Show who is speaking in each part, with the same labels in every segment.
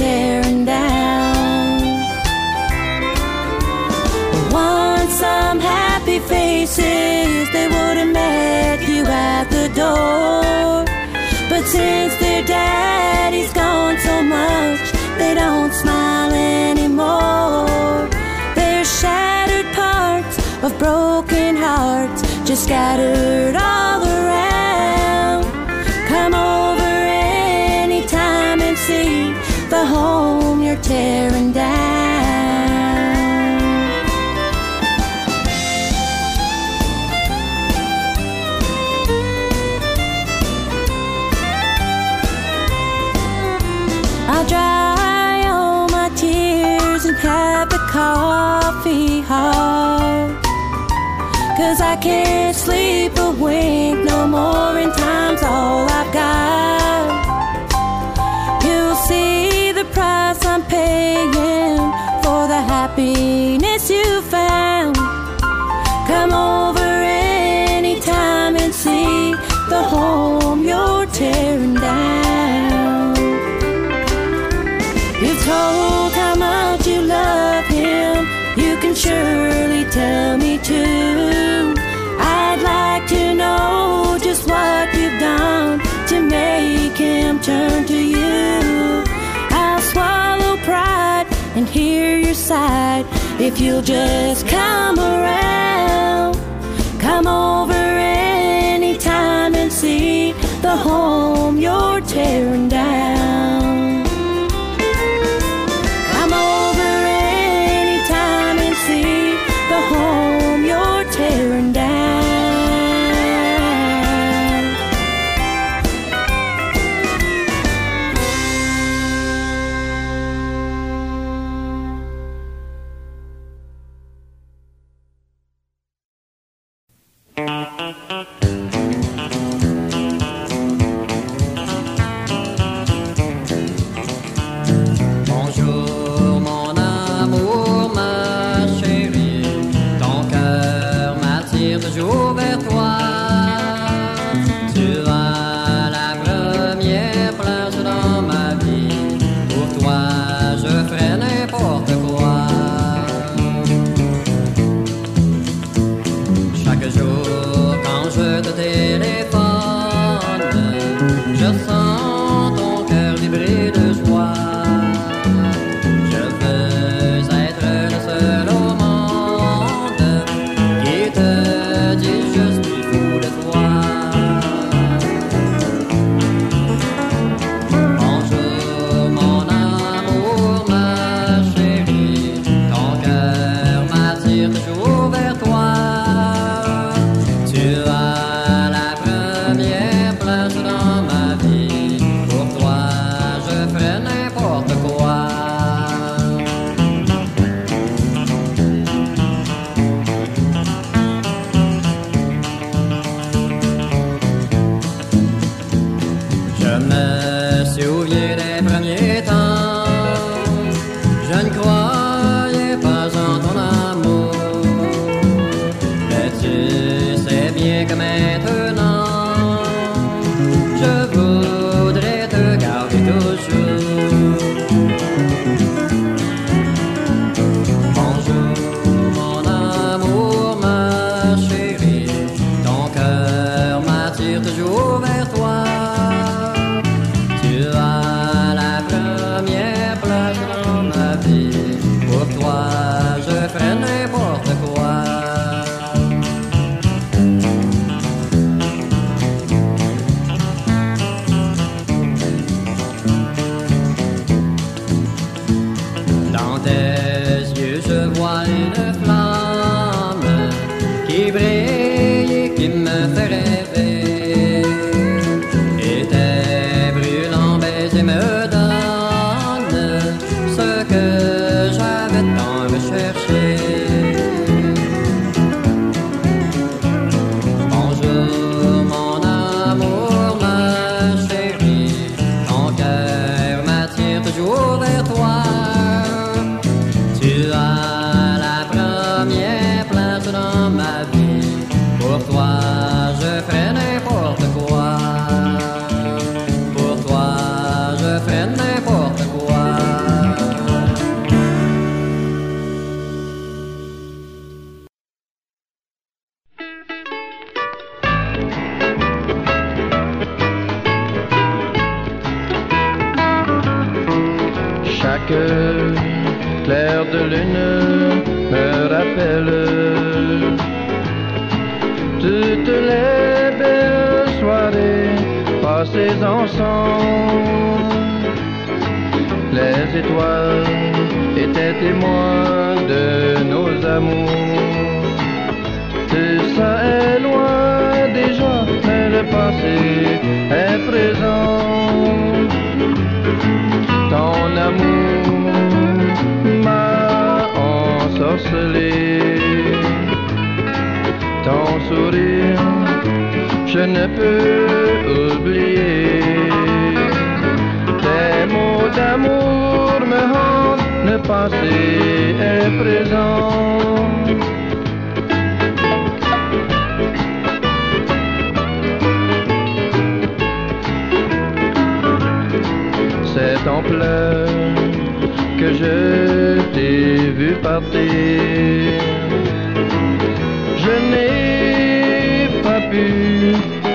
Speaker 1: tearing down. Once some happy faces, they would have met you at the door. But since their daddy's gone so much, they don't smile anymore. They're shattered parts of broken hearts, just scattered all around. See the home you're tearing down. I'll dry all my tears and have the coffee hot. Cause I can't sleep a wink no more, and time's all home you're tearing down. You've told how much you love him. You can surely tell me too. I'd like to know just what you've done to make him turn to you. I'll swallow pride and hear your side if you'll just come around. Come over the home you're tearing down.
Speaker 2: Le
Speaker 3: passé est présent. Ton amour m'a ensorcelé. Ton sourire, je ne peux oublier. Tes mots d'amour me hantent, le passé est présent. C'est en pleurs que je t'ai vu partir. Je n'ai pas pu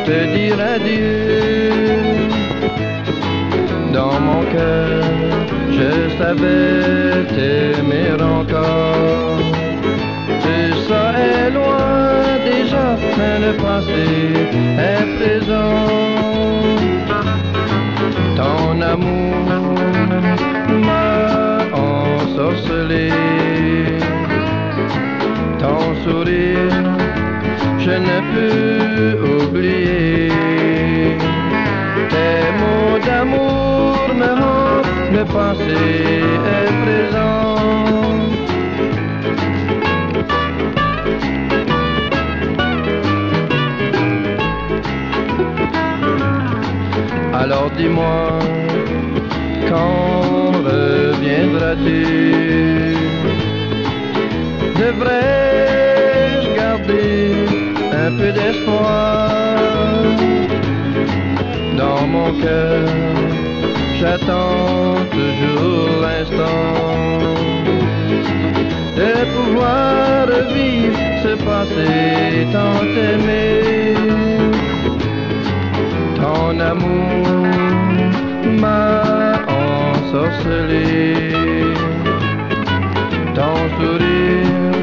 Speaker 3: te dire adieu. Dans mon cœur, je savais t'aimer encore. Ça est loin déjà, mais le passé est présent. Ton amour m'a ensorcelé. Ton sourire, je ne peux oublier. Tes mots d'amour me hantent, le passé dis-moi, quand reviendras-tu? Devrais-je garder un peu d'espoir? Dans mon cœur, j'attends toujours l'instant de pouvoir vivre ce passé tant aimé. Ton amour m'a ensorcelé. Ton sourire,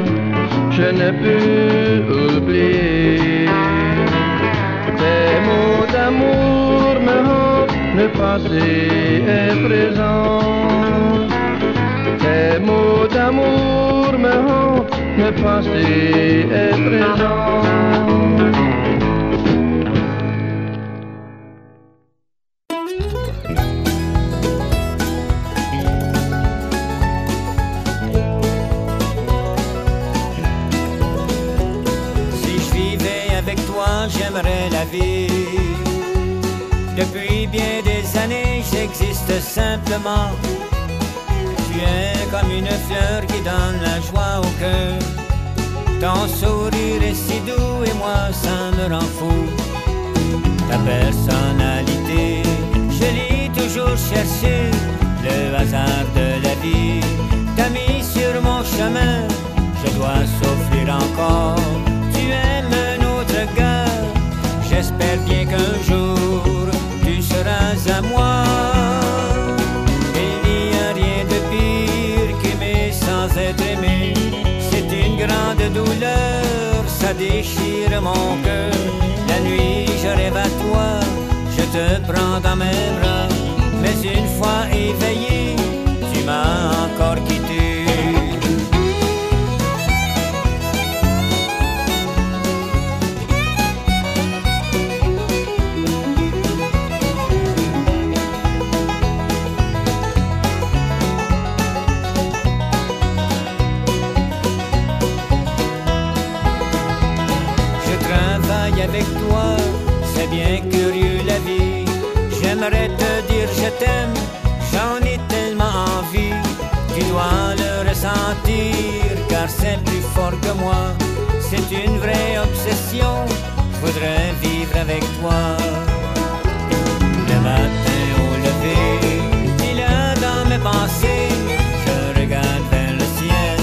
Speaker 3: je ne peux oublier. Tes mots d'amour me hantent, le passé est présent. Tes mots d'amour me hantent, le passé est présent.
Speaker 4: Simplement. Tu es comme une fleur qui donne la joie au cœur. Ton sourire est si doux et moi ça me rend fou. Ta personnalité, je l'ai toujours cherché. Le hasard de la vie t'a mis sur mon chemin. Je dois souffrir encore. Tu aimes un autre gars. J'espère bien qu'un jour tu seras à moi. Grande douleur, ça déchire mon cœur. La nuit, je rêve à toi, je te prends dans mes bras. Mais une fois éveillé, tu m'as encore quitté. Bien curieux la vie. J'aimerais te dire je t'aime, j'en ai tellement envie. Tu dois le ressentir, car c'est plus fort que moi. C'est une vraie obsession, je voudrais vivre avec toi. Le matin au lever, il est dans mes pensées. Je regarde vers le ciel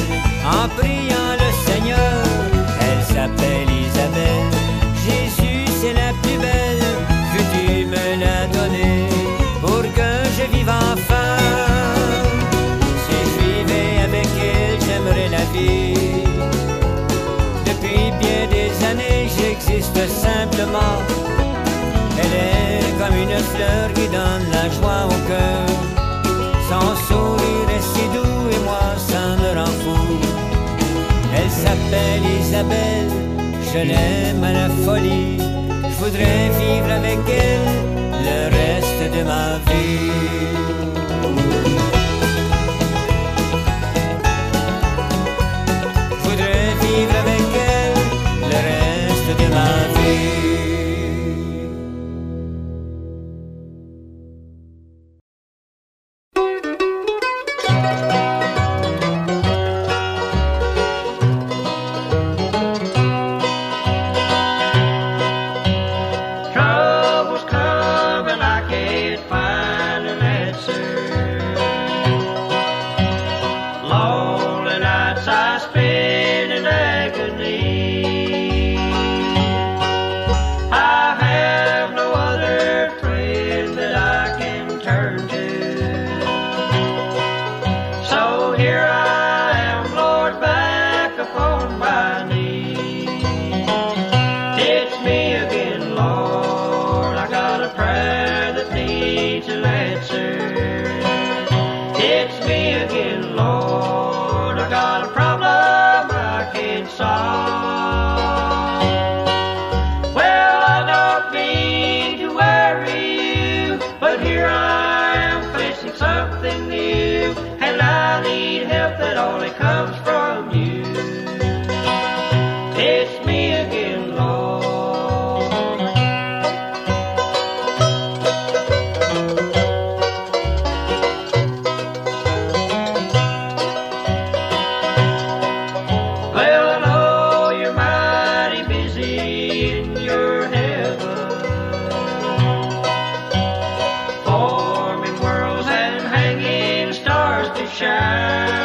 Speaker 4: en priant le Seigneur. Elle s'appelle Isabelle. Jésus, c'est la me l'a donné pour que je vive enfin.
Speaker 5: Si
Speaker 4: je vivais avec elle, j'aimerais la vie. Depuis bien des années, j'existe
Speaker 5: simplement. Elle est comme une fleur qui donne la joie au cœur. Son sourire est si doux et moi, ça me rend fou. Elle s'appelle Isabelle, je l'aime à la folie. Je voudrais vivre avec elle le reste de ma vie.
Speaker 6: Shine.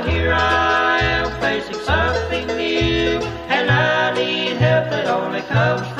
Speaker 6: But here I am facing something new, and I need help that only comes from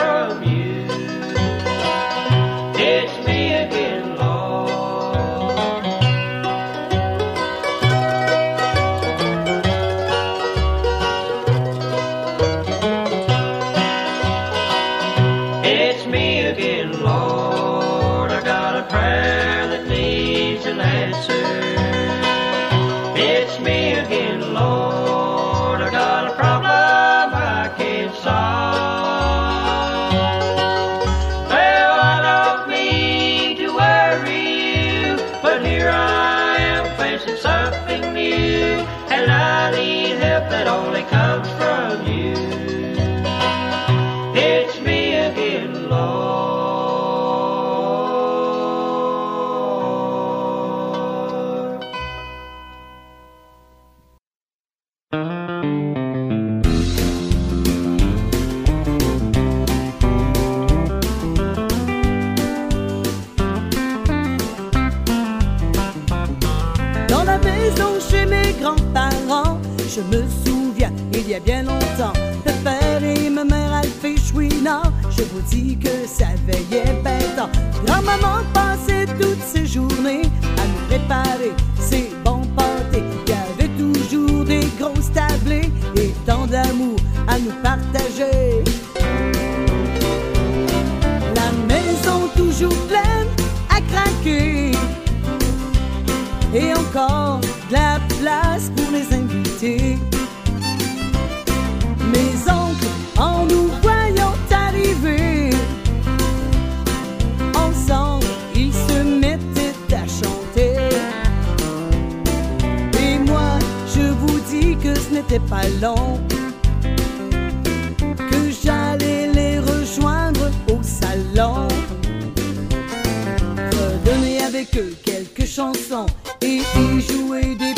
Speaker 7: je me souviens, il y a bien longtemps, de père et ma mère Alphée Chouinard. Je vous dis que ça veillait bêtant. Grand-maman passait toutes ses journées à nous préparer ces bons pâtés. Il y avait toujours des grosses tablées et tant d'amour à nous partager. La maison toujours pleine à craquer et encore de la place pour les pas long, que j'allais les rejoindre au salon. Redonner avec eux quelques chansons et y jouer des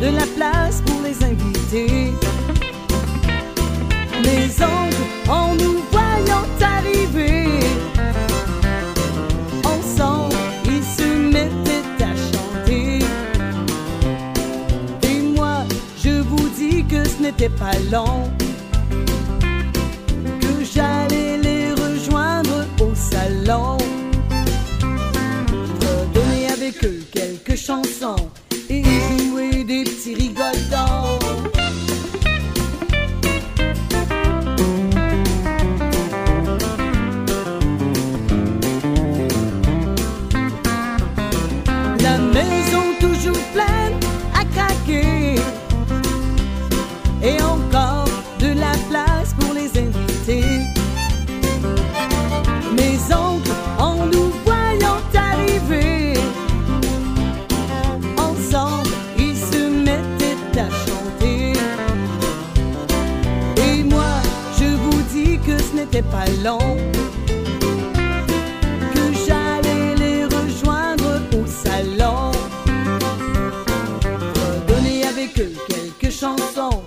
Speaker 7: de la place pour les invités. Les oncles, en nous voyant arriver, ensemble, ils se mettaient à chanter. Et moi, je vous dis que ce n'était pas long, que j'allais les rejoindre au salon. Redonner avec eux quelques chansons ce n'était pas long que j'allais les rejoindre au salon. Redonner avec eux quelques chansons.